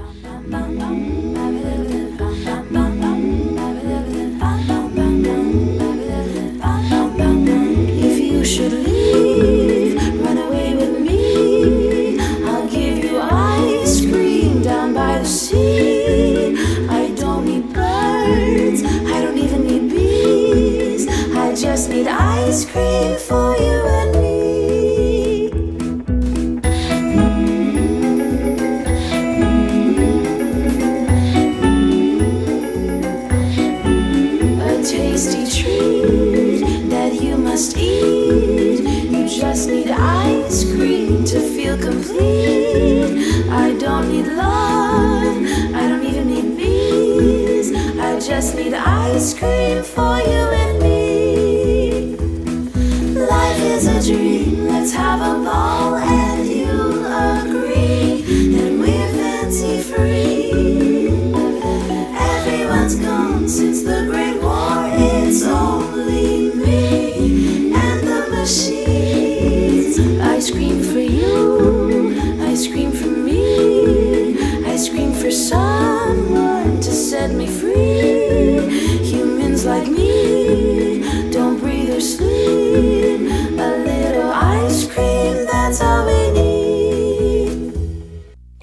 If don't need love, I don't even need bees. I just need ice cream for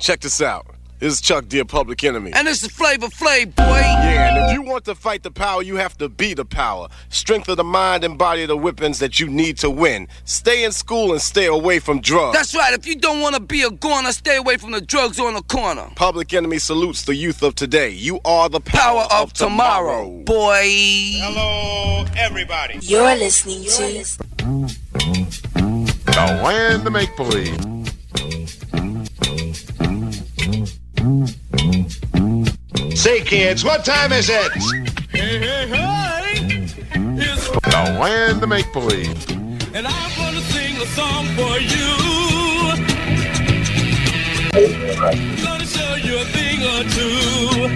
Check this out. This is Chuck D, a Public Enemy. And this is Flavor Flav, boy. Yeah, and if you want to fight the power, you have to be the power. Strength of the mind and body are the weapons that you need to win. Stay in school and stay away from drugs. That's right. If you don't want to be a goner, stay away from the drugs on the corner. Public Enemy salutes the youth of today. You are the power, Power of tomorrow, boy. Hello, everybody. You're listening to The land to make believe. Say, kids, what time is it? The land to make believe. And I'm gonna sing a song for you. Gonna show you a thing or two.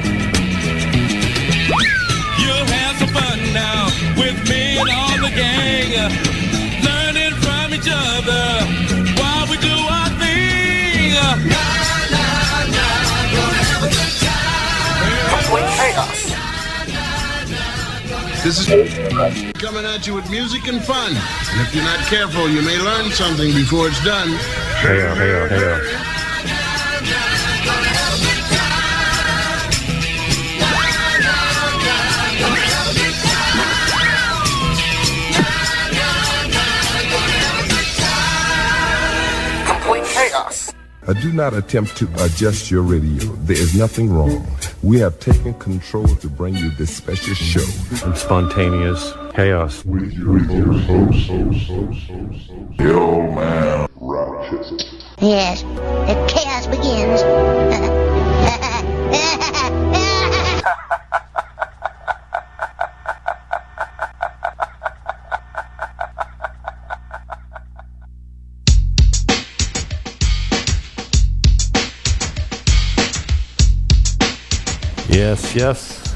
You'll have some fun now with me and all the gang. Learning from each other while we do our thing. This is coming at you with music and fun. And if you're not careful, you may learn something before it's done. Hell, hell, hell. Uh, do not attempt to adjust your radio. There is nothing wrong. We have taken control to bring you this special show. and spontaneous chaos. With your host, Yo, man, Rochester. Yes, the chaos begins. Yes, yes.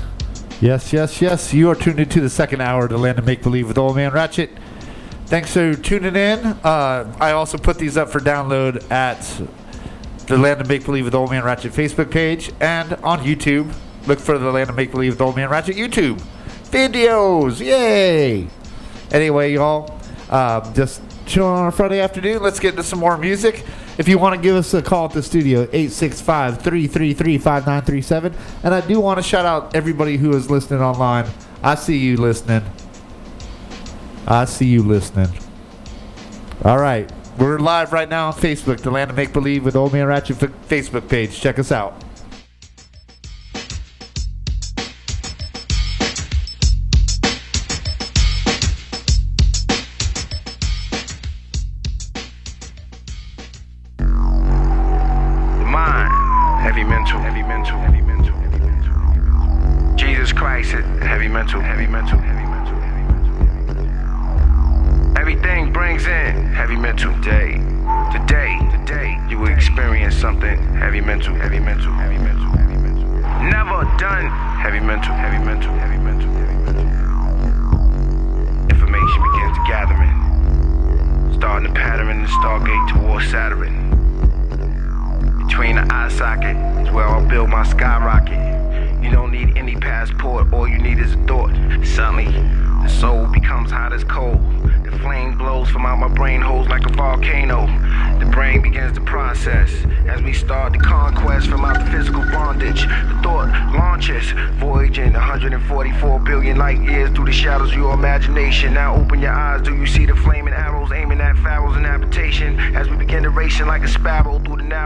Yes, yes, yes. You are tuned into the second hour the Land of Make Believe with Old Man Ratchet. Thanks for tuning in. Uh, I also put these up for download at the Land of Make Believe with Old Man Ratchet Facebook page and on YouTube. Look for the Land of Make Believe with Old Man Ratchet YouTube videos. Yay! Anyway, y'all, uh, just chilling on a Friday afternoon. Let's get into some more music. If you want to give us a call at the studio, 865 333 5937. And I do want to shout out everybody who is listening online. I see you listening. I see you listening. All right. We're live right now on Facebook, the Land of Make Believe with Old Man Ratchet Facebook page. Check us out.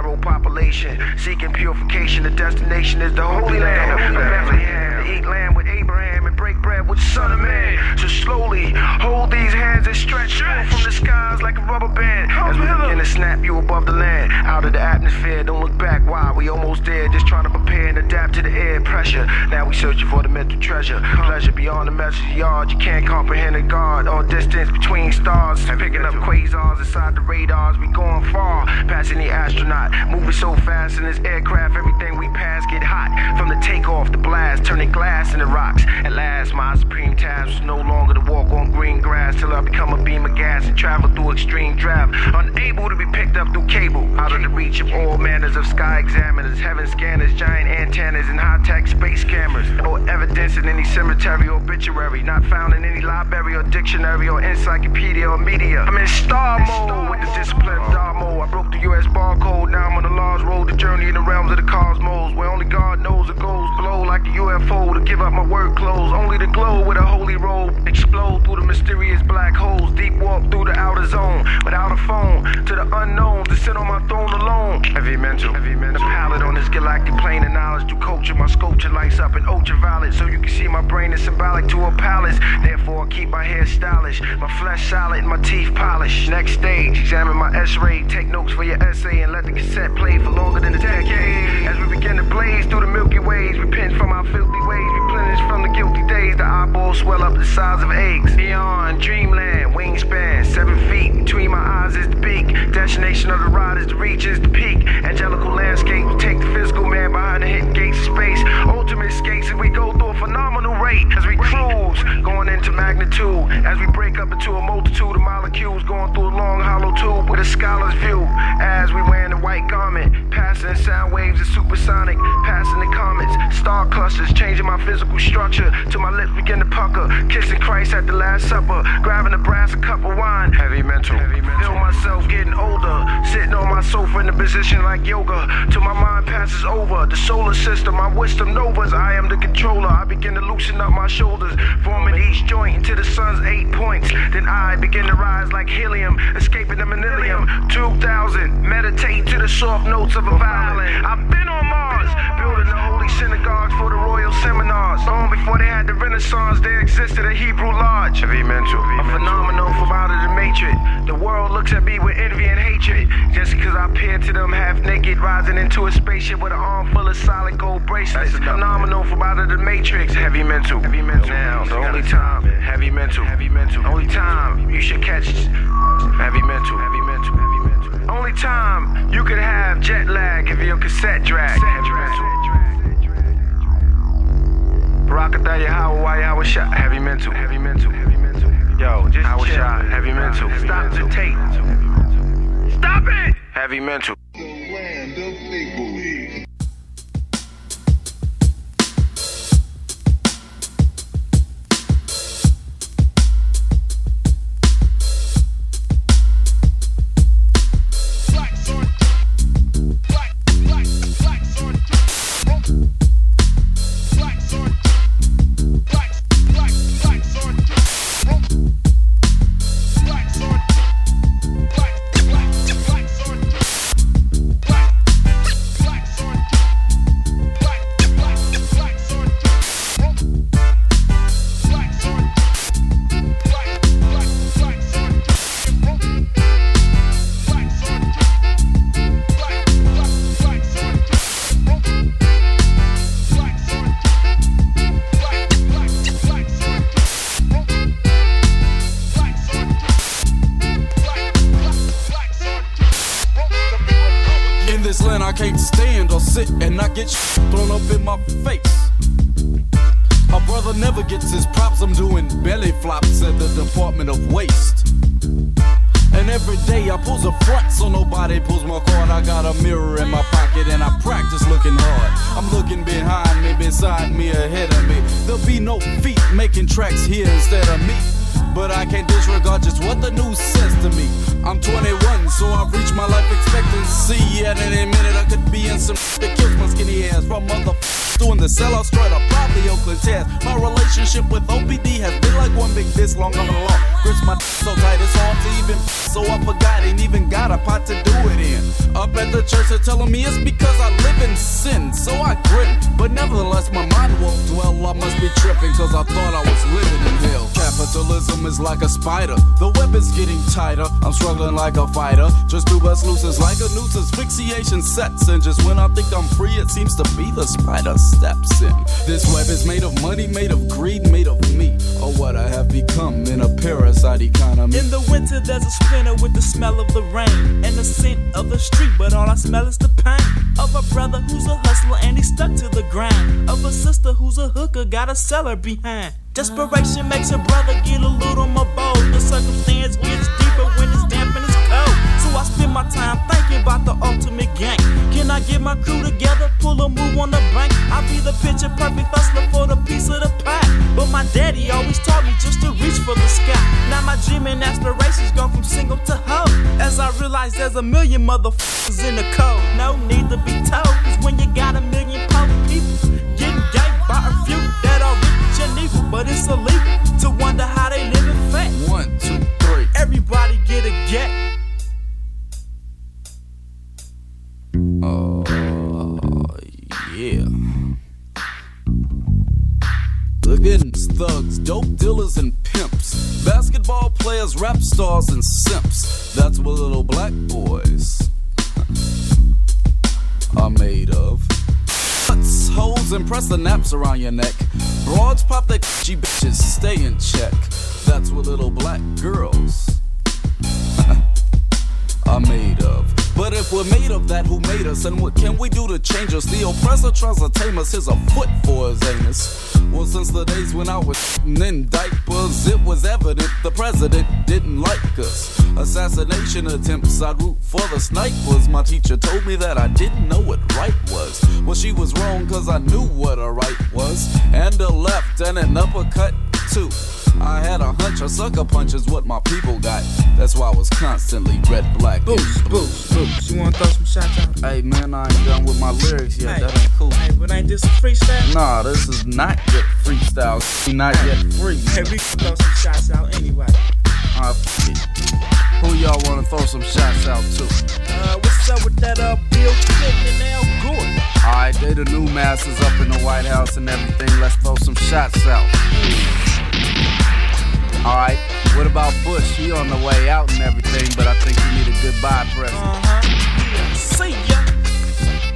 Population, seeking purification. The destination is the Holy Land of Bethlehem. To eat lamb with Abraham and break bread with the Son of Man. So slowly hold these hands and stretch forth from the skies like a rubber band. As we begin to snap you above the land, out of the atmosphere. Don't look back. Why? We almost there, pressure. Now we searching for the mental treasure. Pleasure beyond the message yard. You can't comprehend a God or distance between stars. Picking up quasars inside the radars. We going far, passing the astronaut. Moving so fast in this aircraft, everything we pass get hot. From the takeoff, the blast, turning glass into rocks. At last, my supreme task was no longer to walk on green grass till I become a beam of gas and travel through extreme draft. Unable to be picked up through cable, out of the reach of all manners of sky examiners, heaven scanners, giant antennas, and high tech space cameras. No evidence in any cemetery or obituary, not found in any library or dictionary or encyclopedia or media. I'm in star mode with the discipline of Dharmo. I broke the US barcode, now I'm on the Lars road, the journey in the realms of the cosmos, where only God knows it goes below like a UFO to give up my work clothes. Only the glow with a holy robe explode through the mysterious black holes, deep warp through the outer zone, without a phone to the unknown, to sit on my throne alone. Heavy mental, heavy mental. The palette on this galactic plane of knowledge through culture. My sculpture lights up in ultraviolet, so you can see my brain is symbolic to a palace. Therefore, I keep my hair stylish, my flesh solid, my teeth polished. Next stage, examine my X-ray, take notes for your essay, and let the cassette play for longer than a decade. As we begin to blaze through the Milky Ways, repent from our filthy ways, replenish from the guilty days. The eyeballs swell up the size of eggs. Beyond dreamland, wingspan, seven feet between my eyes is the beak. Destination of the ride is the reach is the peak. Angelical landscape, take the physical man behind the hidden gates of space. Ultimate skates, and we go through a phenomenal rate as we cruise, going into magnitude. As we break up into a multitude of molecules, going through a long hollow tube with a scholar's view. As we wearing a white garment, passing sound waves of supersonic, clusters, changing my physical structure till my lips begin to pucker. Kissing Christ at the Last Supper, grabbing a brass a cup of wine. Heavy mental, heavy mental. Feel myself getting older, sitting on my sofa in a position like yoga, till my mind passes over. The solar system, my wisdom novas. I am the controller. I begin to loosen up my shoulders, forming each joint into the sun's eight points. Then I begin to rise like helium, escaping the millennium. 2000, meditate to the soft notes of a violin. I've been on Mars, building the holy synagogues for the royal seminars. Long before they had the Renaissance, there existed a Hebrew lodge. Heavy mental, a phenomenon from out of the matrix. The world looks at me with envy and hatred, just because I peer to them half naked, rising into a spaceship with an arm full of solid gold bracelets. Phenomenal from out of the matrix. Heavy mental, heavy mental. Now, the only time, heavy mental, heavy mental. Only time you should catch heavy mental, heavy mental, heavy mental. Only time you could have jet lag if your cassette drag. Heavy mental. Barakataya Hawa Yawa shot. Heavy mental, heavy mental, heavy mental. Yo, just Howard shot. Heavy mental. Stop the tape. Stop it! Heavy mental. Sets, and just when I think I'm free, it seems to be the spider steps in. This web is made of money, made of greed, made of me. Or what I have become in a parasite economy. In the winter, there's a splinter with the smell of the rain and the scent of the street, but all I smell is the pain of a brother who's a hustler and he's stuck to the grind. Of a sister who's a hooker, got a cellar behind. Desperation makes a brother get a little more bold. The circumstance gets spend my time thinking about the ultimate gang. Can I get my crew together, pull a move on the bank? I'll be the picture perfect hustler for the piece of the pie. But my daddy always taught me just to reach for the sky. Now my dream and aspirations go from single to hoe. As I realize there's a million motherfuckers in the code. No need to be told, cause when you got a million poor people getting ganked by a few that are rich and evil, but it's illegal to wonder how they live in fact. One, two, three. Everybody Oh, yeah. Thugs, dope dealers, and pimps. Basketball players, rap stars, and simps. That's what little black boys are made of. And press the naps around your neck. Broads pop their G bitches, stay in check. That's what little black girls are made of. But if we're made of that, who made us? And what can we do to change us? The oppressor tries to tame us, here's a foot for his anus. Well, since the days when I was in diapers, it was evident the president didn't like us. Assassination attempts, I'd root for the snipers. My teacher told me that I didn't know what right was. Well, she was wrong, cause I knew what a right was. And a left and an uppercut, too. I had a hunch, a sucker punch is what my people got. That's why I was constantly red, black, Boost, boost, boost. You wanna throw some shots out? Hey man, I ain't done with my lyrics yet. Hey. That ain't cool. Hey, but ain't this a freestyle? Nah, this is not yet freestyle. Not yet free. Hey, we can throw some shots out anyway. It. Who y'all wanna throw some shots out to? Uh, what's up with that, uh, Bill Clinton and Al Gore? Alright, they the new masters up in the White House and everything. Let's throw some shots out. Alright, what about Bush? He on the way out and everything, but I think he need a goodbye present. Uh-huh. See ya.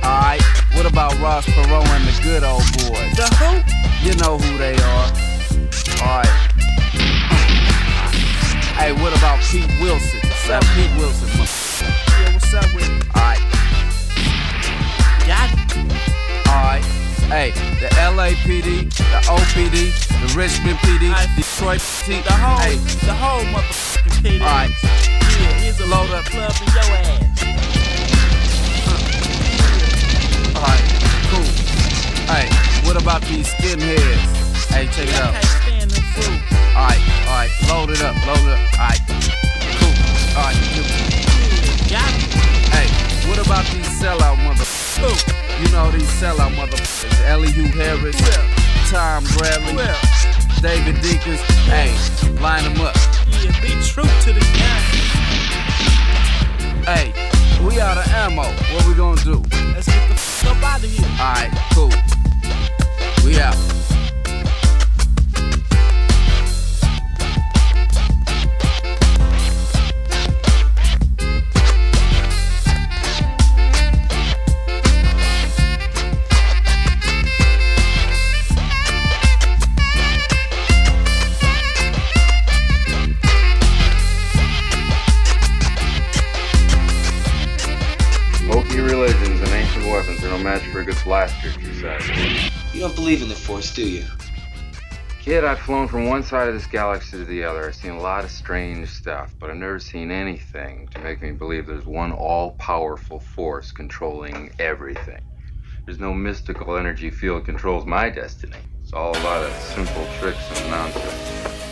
Alright, what about Ross Perot and the good old boys? The who? You know who they are. Alright. Hey, what about Pete Wilson? What's up, Pete Wilson? Yeah, what's up with it? Alright, Got it. alright. Hey, the LAPD, the OPD, the Richmond PD, Alright. Detroit PD. The whole, Hey, the whole motherfucking PD. alright. Yeah, here's a Load up. club in your ass. Alright, cool. Hey, what about these skinheads? Hey, check it out. can't stand them fools. Alright, alright, load it up, load it up. Alright, cool. Alright, Got it. hey, what about these sellout motherfuckers? You know these sellout motherfuckers. Elihu Harris, Tom Bradley, Well, David Dinkins. Hey, line them up. yeah, be true to the game. Hey, we out of ammo. What we gonna do? Let's get the f up out of here. Alright, cool. We out. Weapons are no match for a good blaster, he says. You don't believe in the Force, do you? Kid, I've flown from one side of this galaxy to the other. I've seen a lot of strange stuff, but I've never seen anything to make me believe there's one all powerful force controlling everything. There's no mystical energy field controls my destiny. It's all a lot of simple tricks and nonsense.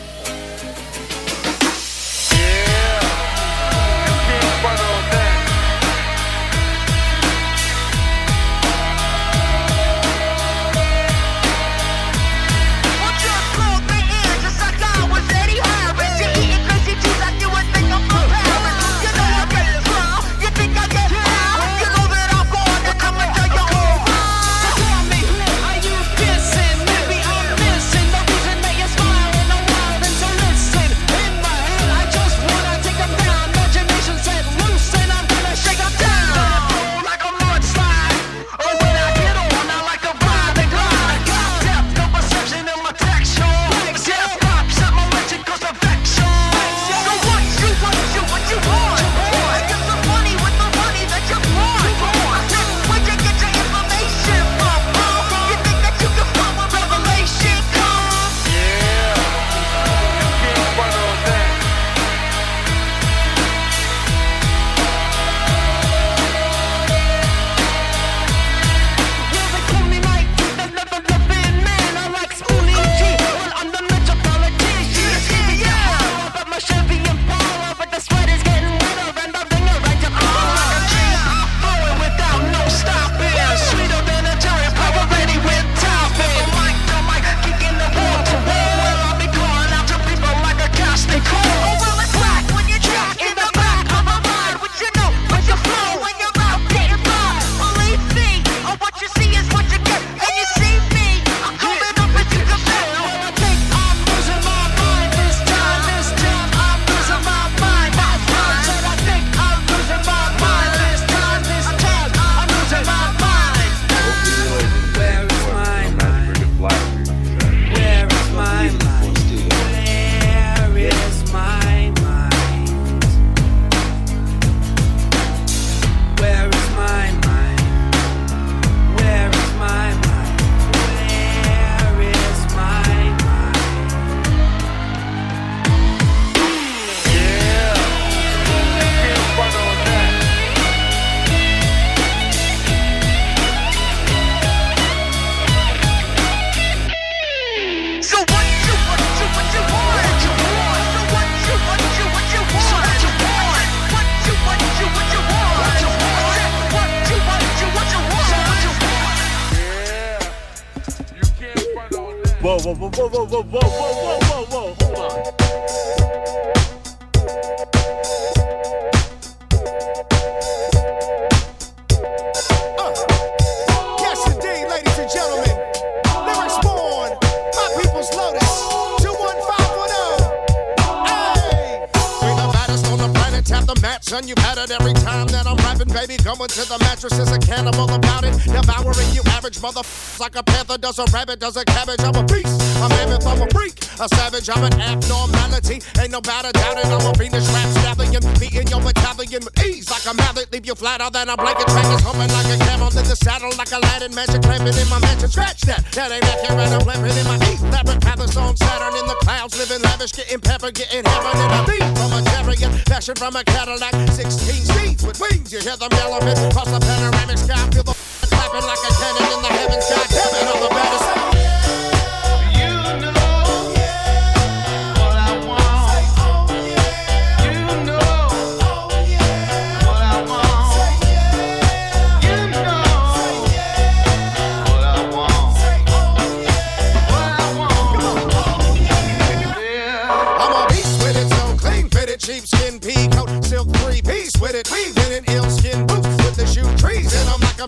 A mallet, leave you flatter than a blanket. Trackers humming like a camel in the saddle, like a Aladdin magic clamping in my mansion. Scratch that, that ain't accurate. I'm clamping in my heat. Elaborate palace on Saturn in the clouds, living lavish, getting pepper, getting heaven in a beat from a chariot, fashion from a Cadillac, 16 seats with wings. You hear them yelling across the panoramic sky, feel the clapping like a cannon in the heavens. God damn it, I'm the baddest.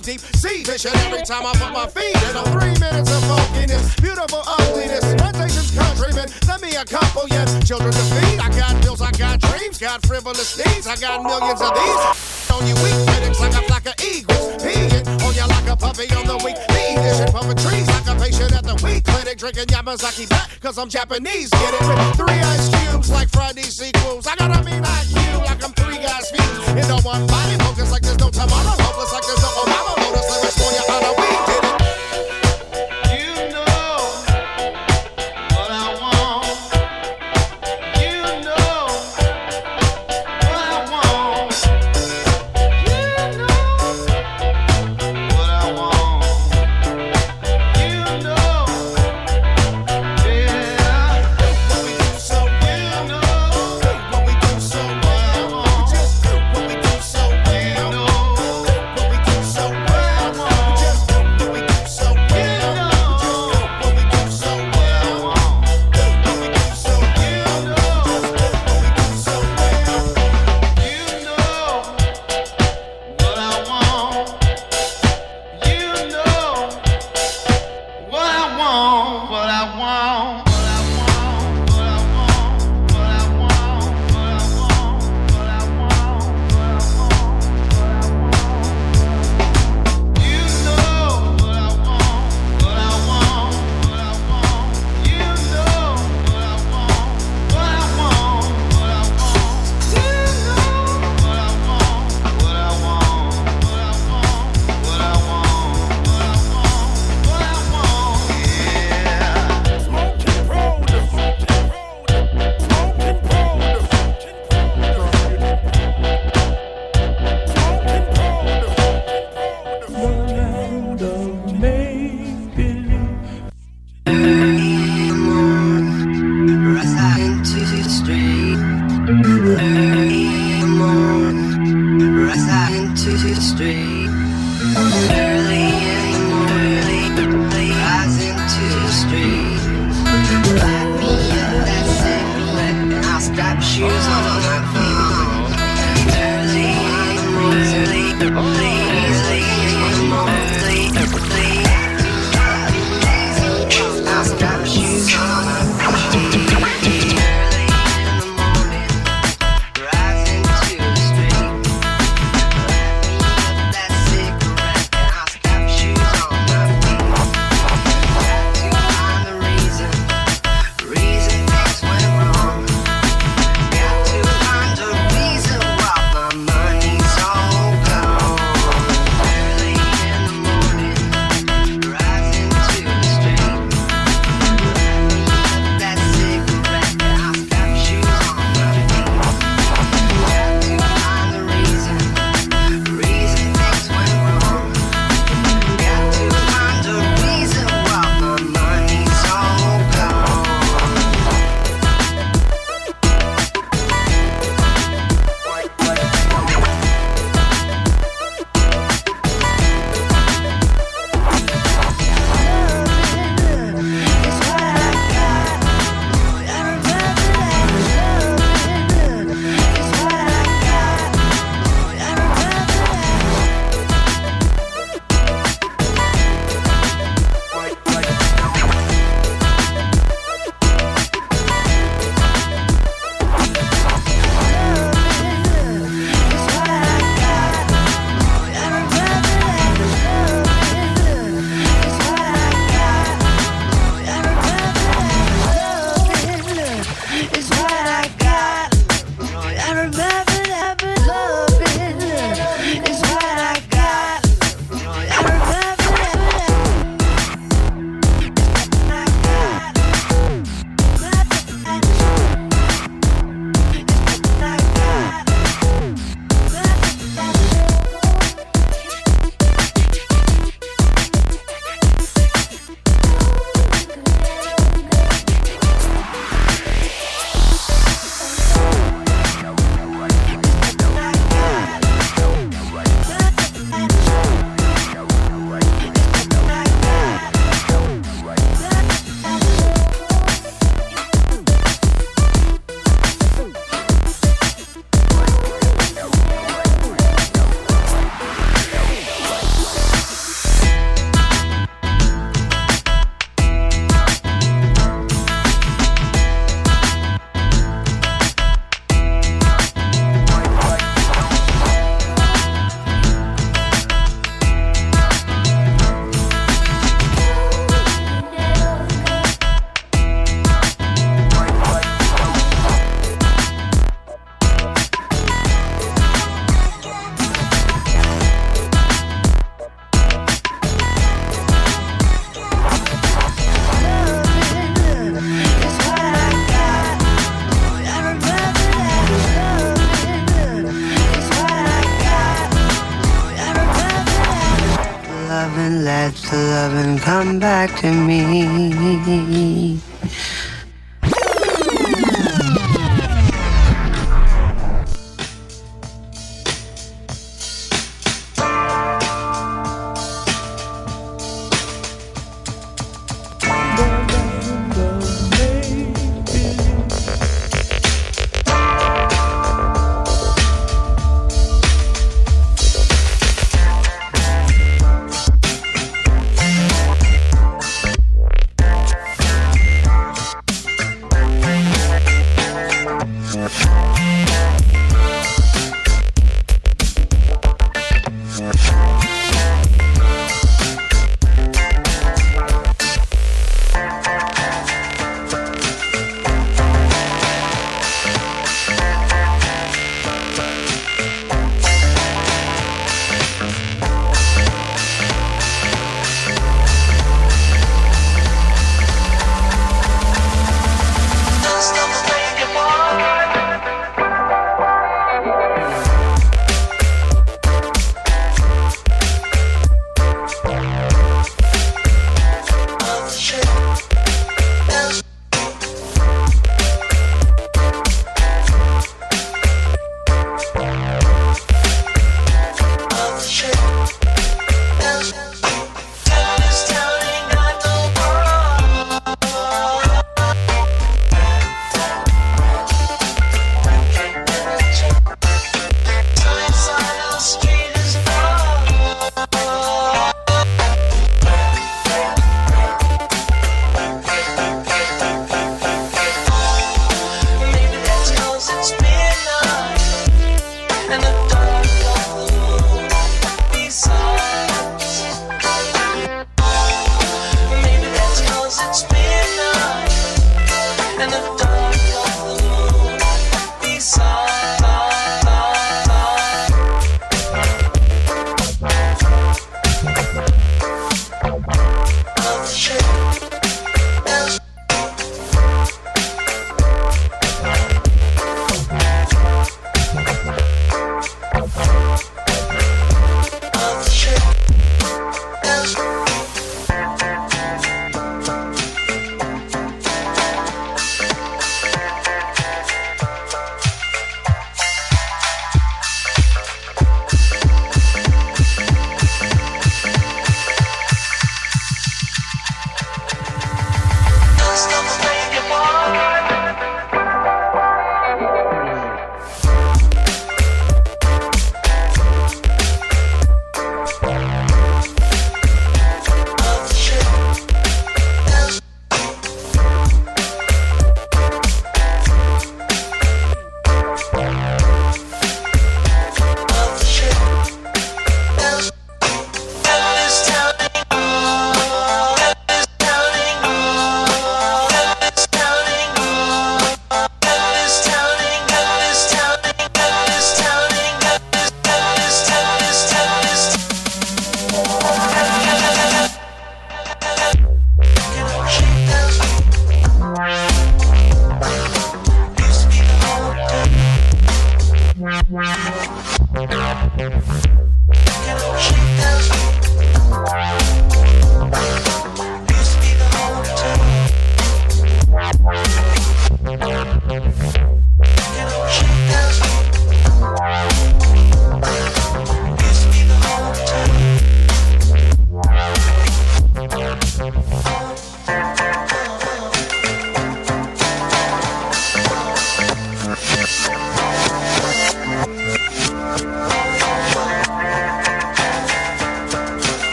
I'm deep sea fishing every time I put my feet in. Three minutes of funkiness, beautiful ugliness, plantations countrymen, let me a couple yet, children to feed. I got bills, I got dreams, got frivolous needs, I got millions of these. On you weak critics like a flock of eagles, peeing on you like a puppy on the weak knee, dishing trees like a patient at the weak clinic, drinking Yamazaki black, cause I'm Japanese, get it? With three ice cubes like Friday sequels, I got a mean IQ like I'm three guys fused. Into one body, focus like there's no tomorrow, hopeless like there's no Obama, lotus lyrics for you on a week,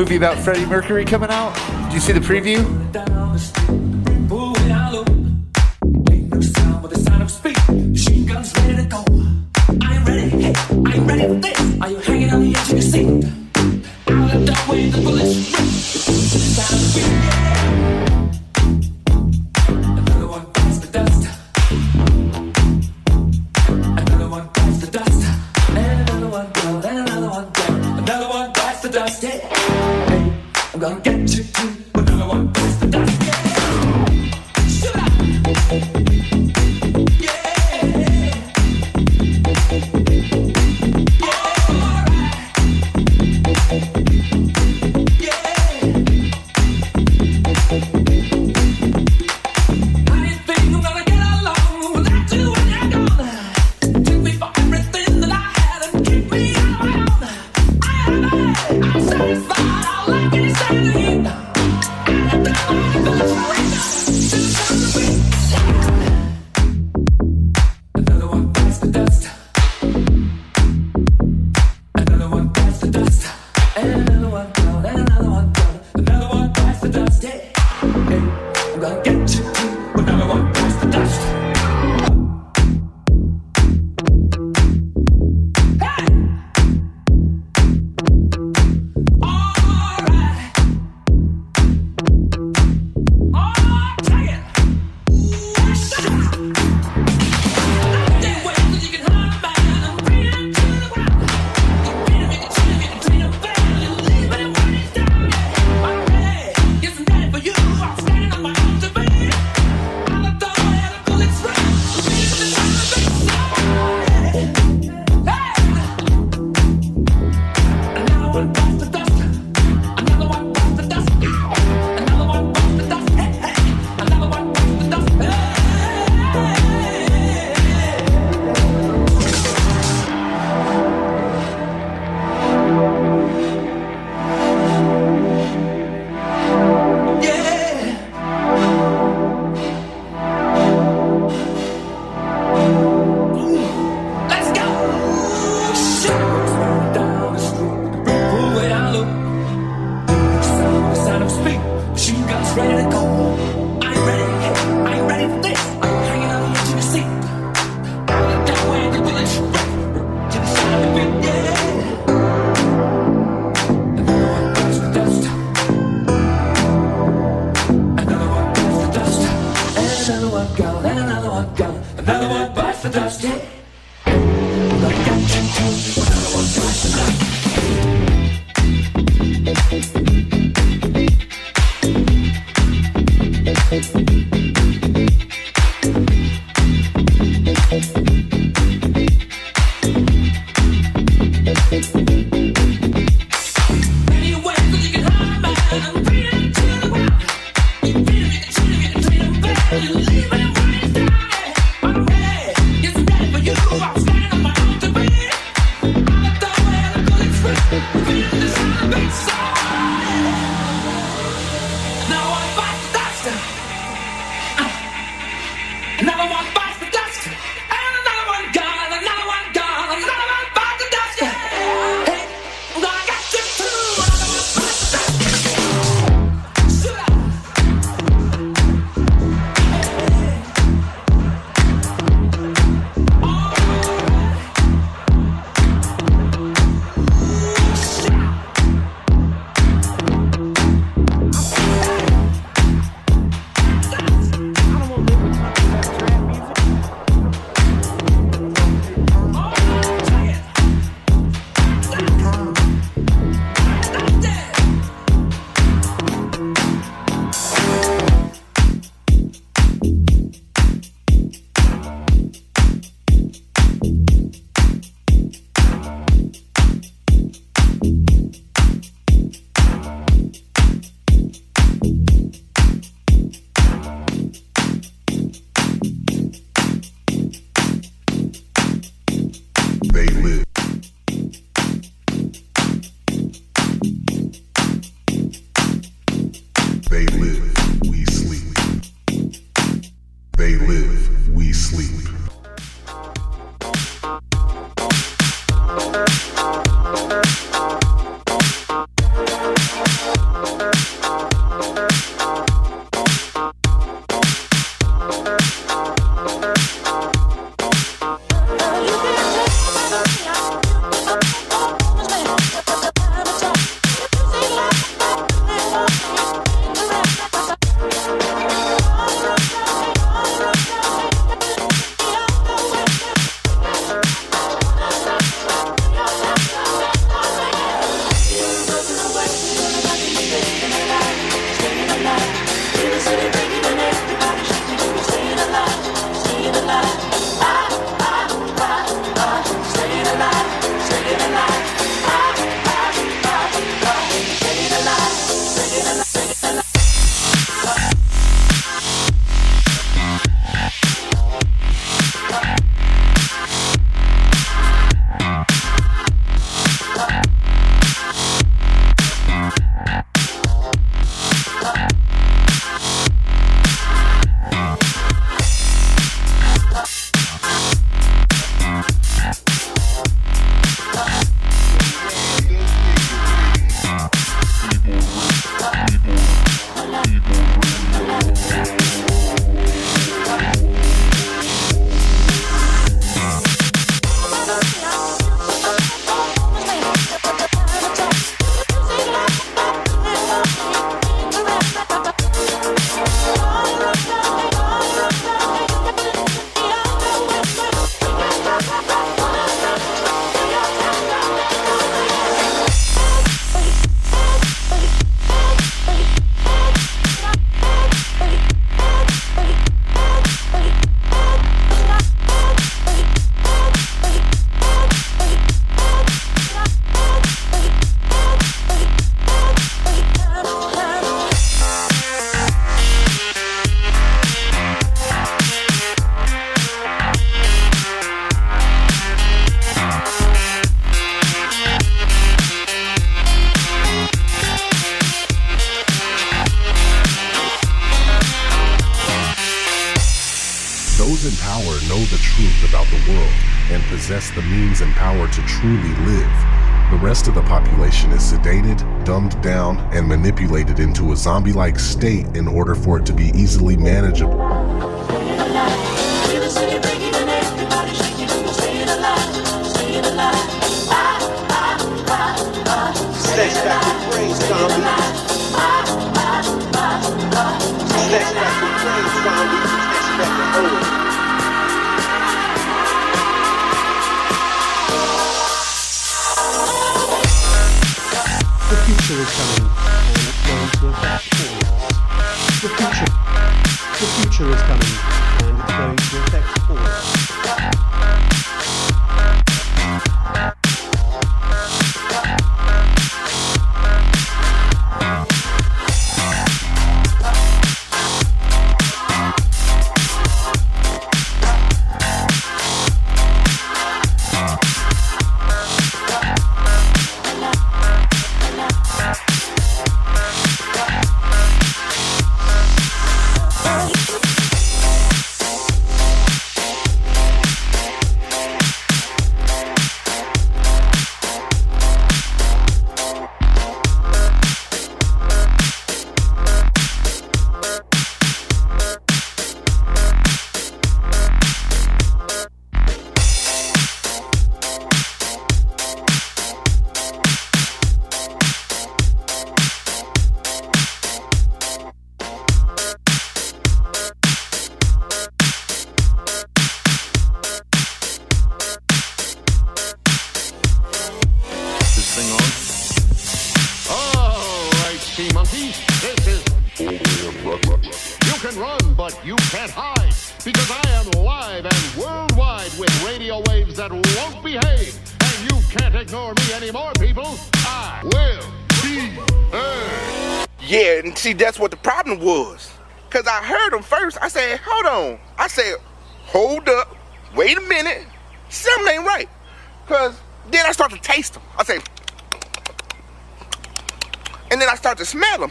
movie about Freddie Mercury coming out? Do you see the preview? goodbye. one and another one gone, another one bites the dust. live. Zombie like state in order for it to be easily manageable.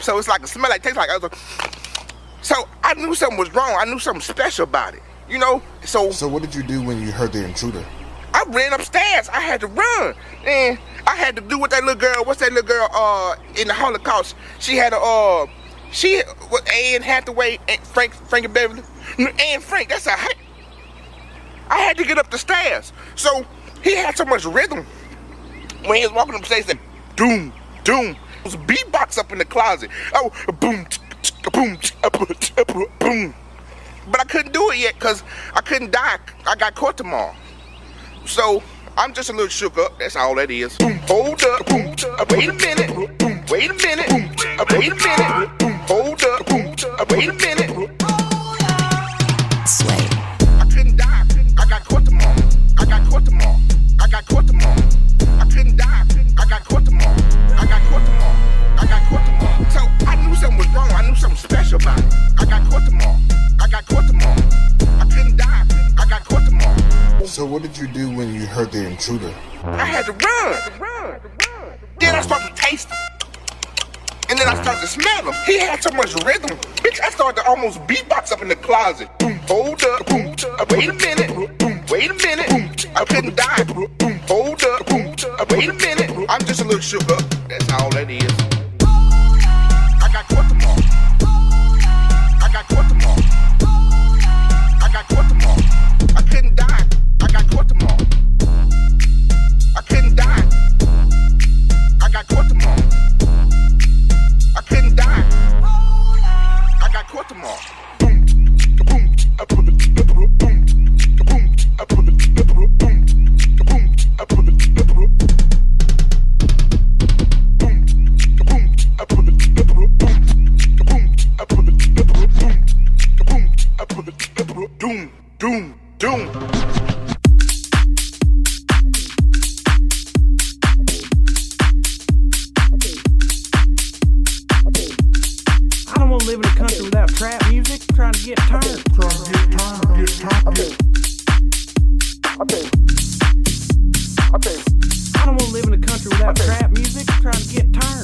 Them. So it's like a smell like taste like I was like, so I knew something was wrong. I knew something special about it. You know? So So what did you do when you heard the intruder? I ran upstairs. I had to run. And I had to do what that little girl, what's that little girl uh in the Holocaust? She had a uh she was Anne Hathaway, Aunt Frank Frankie Beverly. Anne Frank, that's a I had to get up the stairs. So he had so much rhythm. When he was walking upstairs, he said, doom, doom. Was beatbox up in the closet. Oh, boom, boom, boom. But I couldn't do it yet because I couldn't die. I got caught tomorrow. So I'm just a little shook up. That's all that is. Hold up. Wait a minute. Wait a minute. Wait a minute. Hold up. Wait a minute. Something special about it. I got caught tomorrow. I got caught tomorrow. I couldn't die. I got caught tomorrow. So what did you do when you heard the intruder? I had to run. Then I started to taste them. And then I started to smell him. He had so much rhythm. Bitch, I started to almost beatbox up in the closet. Boom, hold up. Uh, wait a minute. boom, Wait a minute. boom, I couldn't die. Boom, hold up. Uh, wait a minute. I'm just a little shook up. That's all that is. without trap music. I'm trying to get turned. I don't want to live in country without trap music. Trying to get turned.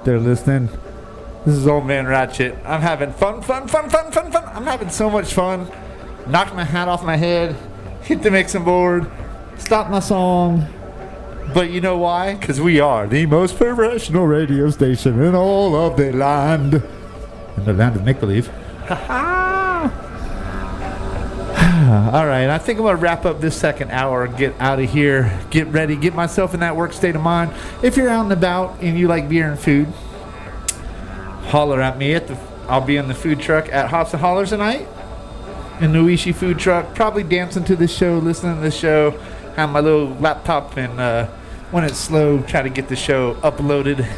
Out there listening. This is Old Man Ratchet. I'm having fun, fun, fun, fun, fun, fun. I'm having so much fun. Knocked my hat off my head, hit the mixing board, stopped my song. But you know why? Because we are the most professional radio station in all of the land. In the land of make believe. All right, I think I'm gonna wrap up this second hour get out of here. Get ready, get myself in that work state of mind. If you're out and about and you like beer and food, holler at me at the. I'll be in the food truck at Hops and Hollers tonight. In the Uishi food truck, probably dancing to the show, listening to the show. Have my little laptop and uh, when it's slow, try to get the show uploaded,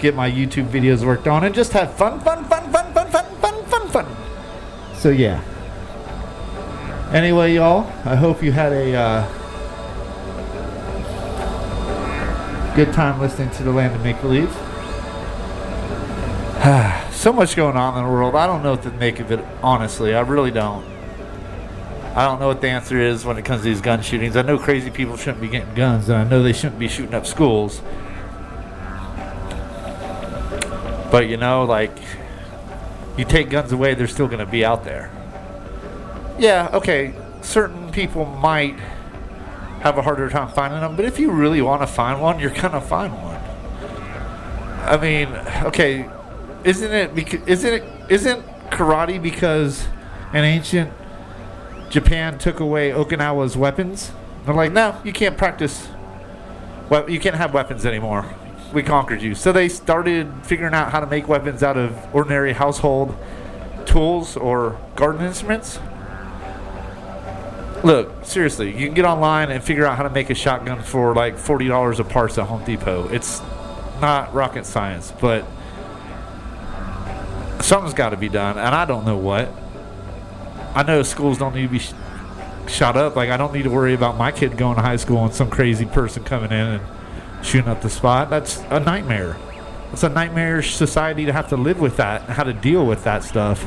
get my YouTube videos worked on, and just have fun, fun, fun, fun, fun, fun, fun, fun, fun. So yeah. Anyway, y'all, I hope you had a uh, good time listening to the Land of Make Believe. so much going on in the world. I don't know what to make of it, honestly. I really don't. I don't know what the answer is when it comes to these gun shootings. I know crazy people shouldn't be getting guns, and I know they shouldn't be shooting up schools. But you know, like, you take guns away, they're still going to be out there. Yeah, okay, certain people might have a harder time finding them, but if you really want to find one, you're to find one. I mean, okay, isn't it because isn't it isn't karate because an ancient Japan took away Okinawa's weapons? They're like, no, you can't practice. Well, you can't have weapons anymore. We conquered you. So they started figuring out how to make weapons out of ordinary household tools or garden instruments. Look, seriously, you can get online and figure out how to make a shotgun for like forty dollars a parts at Home Depot. It's not rocket science, but something's got to be done, and I don't know what. I know schools don't need to be sh- shot up. Like I don't need to worry about my kid going to high school and some crazy person coming in and shooting up the spot. That's a nightmare. It's a nightmarish society to have to live with that how to deal with that stuff.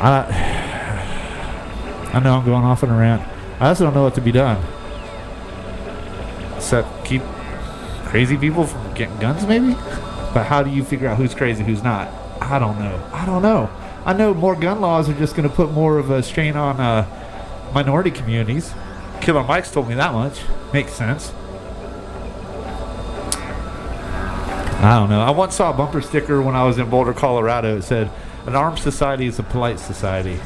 I. I know I'm going off on a rant. I also don't know what to be done. Except keep crazy people from getting guns, maybe? But how do you figure out who's crazy, who's not? I don't know. I don't know. I know more gun laws are just going to put more of a strain on uh, minority communities. Killer Mike's told me that much. Makes sense. I don't know. I once saw a bumper sticker when I was in Boulder, Colorado. It said, An armed society is a polite society.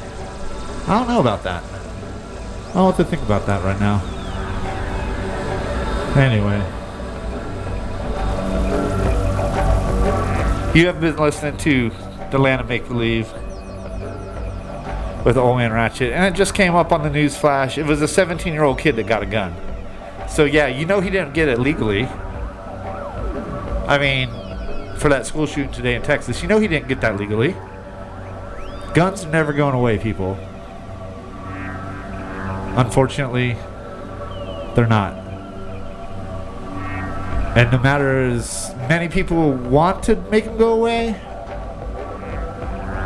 I don't know about that. I don't know what to think about that right now. Anyway. You have been listening to The Land of Make Believe with Old Man Ratchet, and it just came up on the news flash. It was a 17 year old kid that got a gun. So, yeah, you know he didn't get it legally. I mean, for that school shooting today in Texas, you know he didn't get that legally. Guns are never going away, people. Unfortunately, they're not. And no matter as many people want to make them go away,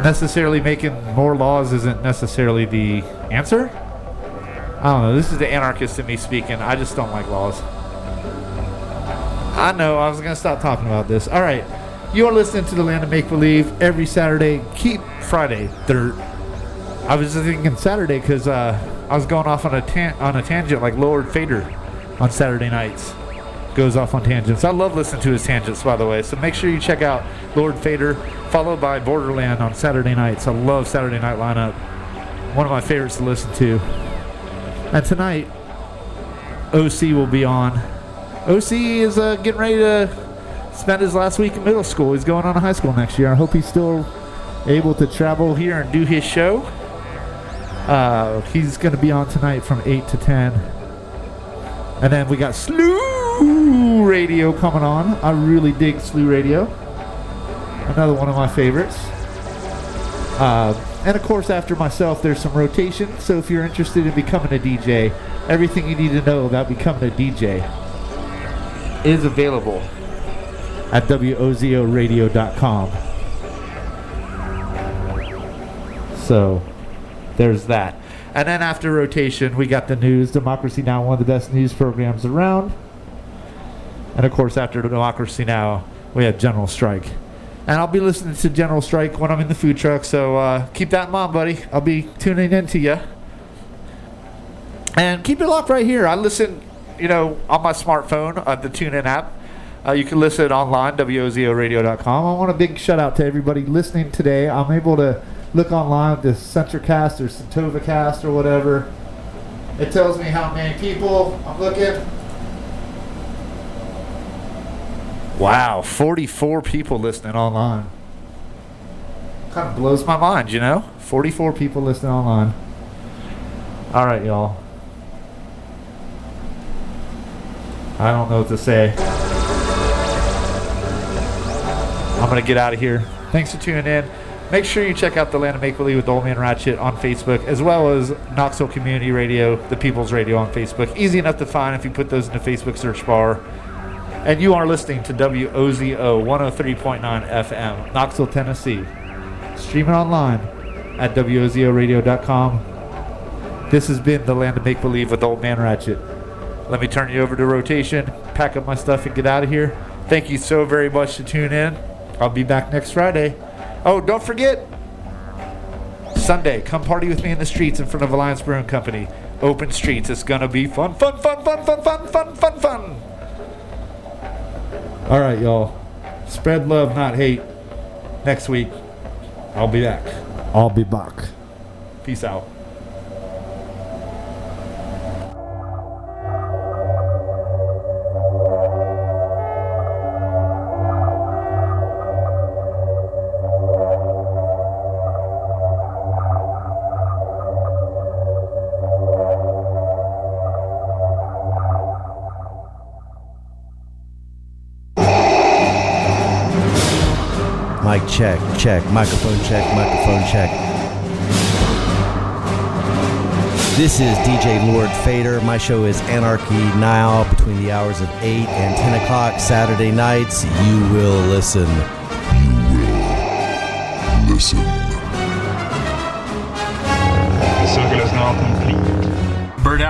necessarily making more laws isn't necessarily the answer. I don't know. This is the anarchist in me speaking. I just don't like laws. I know. I was going to stop talking about this. All right. You are listening to the Land of Make Believe every Saturday. Keep Friday dirt. I was just thinking Saturday because uh, I was going off on a tan- on a tangent like Lord Fader on Saturday nights. Goes off on tangents. I love listening to his tangents, by the way. So make sure you check out Lord Fader, followed by Borderland on Saturday nights. I love Saturday night lineup. One of my favorites to listen to. And tonight, OC will be on. OC is uh, getting ready to spend his last week in middle school. He's going on to high school next year. I hope he's still able to travel here and do his show. Uh, he's going to be on tonight from 8 to 10. And then we got Slew Radio coming on. I really dig Slew Radio. Another one of my favorites. Uh, and of course, after myself, there's some rotation. So if you're interested in becoming a DJ, everything you need to know about becoming a DJ is available at WOZORadio.com. So there's that. And then after rotation, we got the news. Democracy Now! one of the best news programs around. And of course, after Democracy Now!, we have General Strike. And I'll be listening to General Strike when I'm in the food truck, so uh, keep that in mind, buddy. I'll be tuning in to you. And keep it locked right here. I listen, you know, on my smartphone, uh, the TuneIn app. Uh, you can listen online, WOZORadio.com. I want a big shout out to everybody listening today. I'm able to look online at the Centricast or Centovacast or whatever. It tells me how many people I'm looking. Wow, 44 people listening online. Kind of blows my mind, you know? 44 people listening online. All right, y'all. I don't know what to say. I'm going to get out of here. Thanks for tuning in. Make sure you check out the Land of Make Believe with Old Man Ratchet on Facebook, as well as Knoxville Community Radio, the People's Radio on Facebook. Easy enough to find if you put those in the Facebook search bar. And you are listening to WOZO 103.9 FM, Knoxville, Tennessee. Streaming online at WOZORadio.com. This has been the Land of Make Believe with Old Man Ratchet. Let me turn you over to rotation, pack up my stuff, and get out of here. Thank you so very much to tune in. I'll be back next Friday. Oh, don't forget Sunday, come party with me in the streets in front of Alliance Brewing Company. Open streets. It's gonna be fun, fun, fun, fun, fun, fun, fun, fun, fun. All right, y'all. Spread love, not hate. Next week, I'll be back. I'll be back. Peace out. Mic check, check, microphone check, microphone check. This is DJ Lord Fader. My show is Anarchy Now between the hours of 8 and 10 o'clock Saturday nights. You will listen.